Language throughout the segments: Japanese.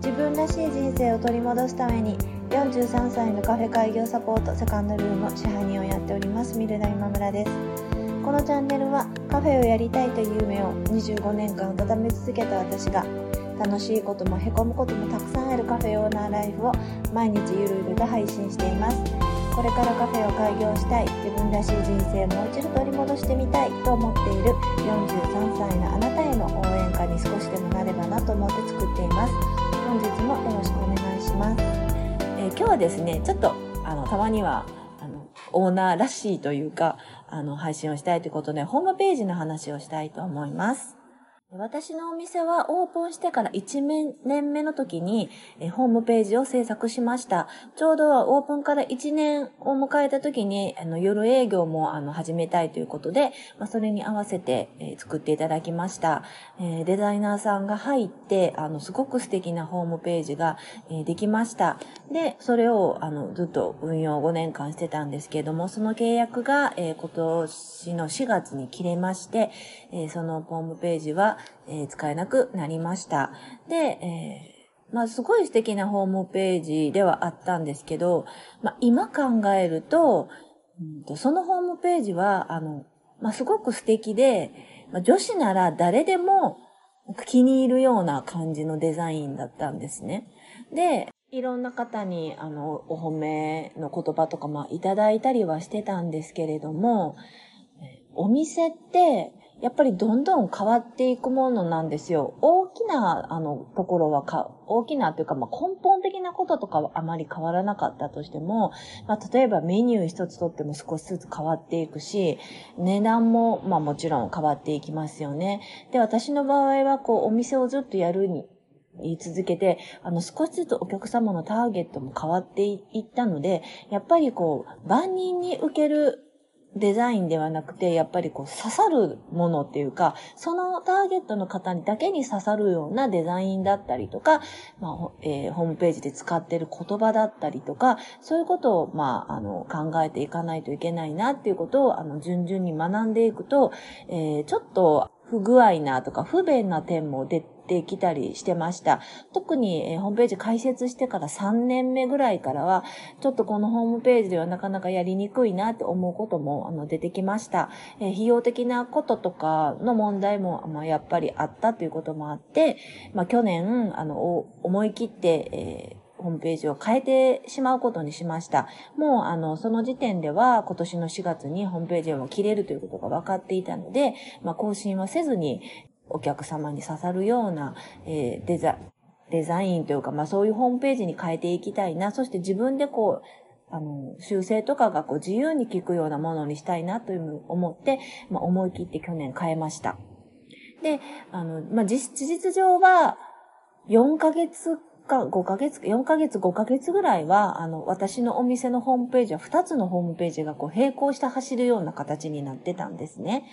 自分らしい人生を取り戻すために43歳のカフェ開業サポートセカンドルーム支配人をやっておりますミルダ今村です。このチャンネルはカフェをやりたいという夢を25年間温め続けた私が楽しいこともへこむこともたくさんあるカフェオーナーライフを毎日ゆるゆると配信しています。これからカフェを開業したい自分らしい人生をもう一度取り戻してみたいと思っている43歳のあなたへの応援歌に少しでもなればなと思って作っています。本日もよろしくお願いします、えー、今日はですねちょっとあのたまにはあのオーナーらしいというかあの配信をしたいということでホームページの話をしたいと思います。私のお店はオープンしてから1年目の時にホームページを制作しました。ちょうどオープンから1年を迎えた時にあの夜営業もあの始めたいということで、まあ、それに合わせて、え作っていただきました。えデザイナーさんが入ってあのすごく素敵なホームページが、えできました。で、それをあのずっと運用5年間してたんですけれども、その契約が、え今年の4月に切れまして、えそのホームページはえー、使えなくなりました。で、えー、まあ、すごい素敵なホームページではあったんですけど、まあ、今考えると、うんと、そのホームページは、あの、まあ、すごく素敵で、まあ、女子なら誰でも気に入るような感じのデザインだったんですね。で、いろんな方に、あの、お褒めの言葉とか、まあ、いただいたりはしてたんですけれども、お店って、やっぱりどんどん変わっていくものなんですよ。大きな、あの、ところはか、大きなというか、まあ、根本的なこととかはあまり変わらなかったとしても、まあ、例えばメニュー一つとっても少しずつ変わっていくし、値段も、まあ、もちろん変わっていきますよね。で、私の場合は、こう、お店をずっとやるに、言い続けて、あの、少しずつお客様のターゲットも変わっていったので、やっぱりこう、万人に受けるデザインではなくて、やっぱりこう刺さるものっていうか、そのターゲットの方にだけに刺さるようなデザインだったりとか、まあえー、ホームページで使ってる言葉だったりとか、そういうことを、まあ、あの、考えていかないといけないなっていうことを、あの、順々に学んでいくと、えー、ちょっと不具合なとか不便な点も出てきたりしてました。特に、え、ホームページ開設してから3年目ぐらいからは、ちょっとこのホームページではなかなかやりにくいなって思うこともあの出てきました。え、費用的なこととかの問題も、まあ、やっぱりあったということもあって、まあ、去年、あの、思い切って、えーホームページを変えてしまうことにしました。もう、あの、その時点では今年の4月にホームページを切れるということが分かっていたので、まあ、更新はせずに、お客様に刺さるような、えー、デザ、デザインというか、まあそういうホームページに変えていきたいな。そして自分でこう、あの、修正とかがこう自由に聞くようなものにしたいなというふうに思って、まあ思い切って去年変えました。で、あの、まあ実実上は、4ヶ月か5ヶ月、4ヶ月、5ヶ月ぐらいは、あの、私のお店のホームページは2つのホームページがこう並行して走るような形になってたんですね。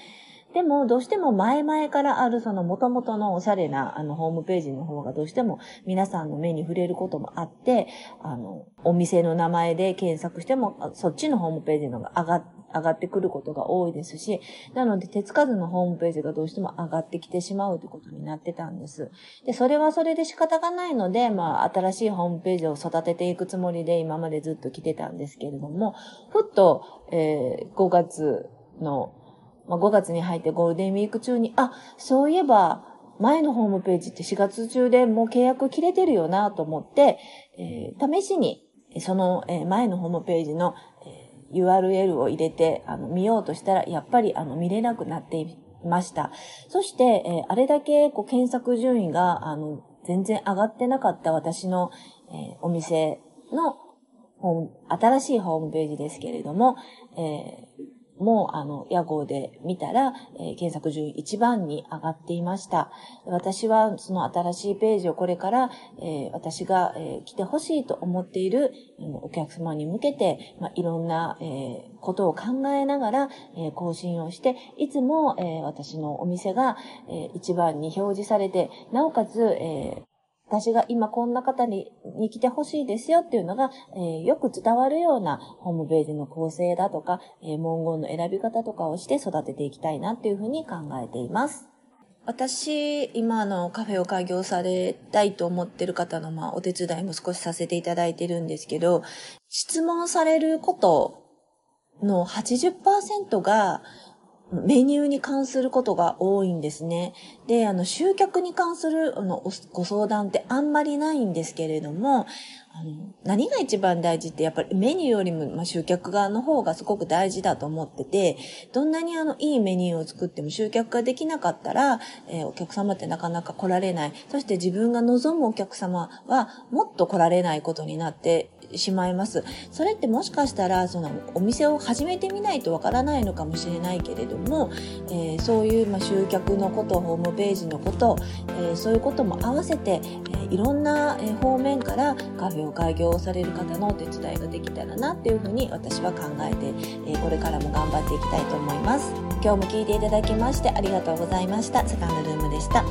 でも、どうしても前々からあるその元々のおしゃれなあのホームページの方がどうしても皆さんの目に触れることもあって、あの、お店の名前で検索しても、そっちのホームページの方が上がっ、上がってくることが多いですし、なので手つかずのホームページがどうしても上がってきてしまうということになってたんです。で、それはそれで仕方がないので、まあ、新しいホームページを育てていくつもりで今までずっと来てたんですけれども、ふっと、えー、5月のまあ、5月に入ってゴールデンウィーク中に、あ、そういえば、前のホームページって4月中でもう契約切れてるよなと思って、えー、試しに、その、前のホームページの、URL を入れて、あの、見ようとしたら、やっぱり、あの、見れなくなっていました。そして、えあれだけ、こう、検索順位が、あの、全然上がってなかった私の、えお店の、新しいホームページですけれども、えーも、あの、屋号で見たら、えー、検索順位1番に上がっていました。私は、その新しいページをこれから、えー、私が、えー、来てほしいと思っている、お客様に向けて、まあ、いろんな、えー、ことを考えながら、えー、更新をして、いつも、えー、私のお店が、えー、1番に表示されて、なおかつ、えー私が今こんな方にに来てほしいですよっていうのが、えー、よく伝わるようなホームページの構成だとか、えー、文言の選び方とかをして育てていきたいなっていうふうに考えています。私、今のカフェを開業されたいと思ってる方の、まあ、お手伝いも少しさせていただいてるんですけど、質問されることの80%が、メニューに関することが多いんですね。で、あの、集客に関するあのご相談ってあんまりないんですけれども、あの何が一番大事ってやっぱりメニューよりも、まあ、集客側の方がすごく大事だと思ってて、どんなにあのいいメニューを作っても集客ができなかったら、えー、お客様ってなかなか来られない。そして自分が望むお客様はもっと来られないことになってしまいます。それってもしかしたら、そのお店を始めてみないとわからないのかもしれないけれども、えー、そういう、まあ、集客のこと、ホームページのこと、えー、そういうことも合わせて、えー、いろんな、方面からカフェを開業される方のお手伝いができたらなっていうふうに私は考えて、えこれからも頑張っていきたいと思います。今日も聞いていただきましてありがとうございました。セカンドルームでした。